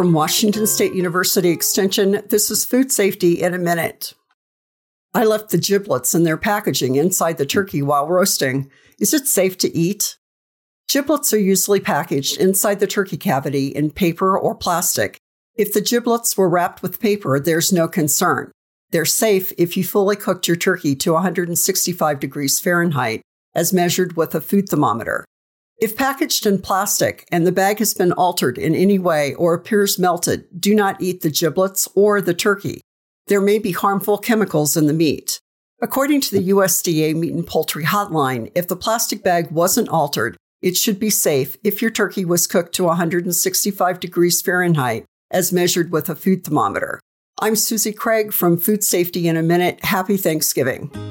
From Washington State University Extension, this is Food Safety in a Minute. I left the giblets and their packaging inside the turkey while roasting. Is it safe to eat? Giblets are usually packaged inside the turkey cavity in paper or plastic. If the giblets were wrapped with paper, there's no concern. They're safe if you fully cooked your turkey to 165 degrees Fahrenheit, as measured with a food thermometer. If packaged in plastic and the bag has been altered in any way or appears melted, do not eat the giblets or the turkey. There may be harmful chemicals in the meat. According to the USDA Meat and Poultry Hotline, if the plastic bag wasn't altered, it should be safe if your turkey was cooked to 165 degrees Fahrenheit, as measured with a food thermometer. I'm Susie Craig from Food Safety in a Minute. Happy Thanksgiving.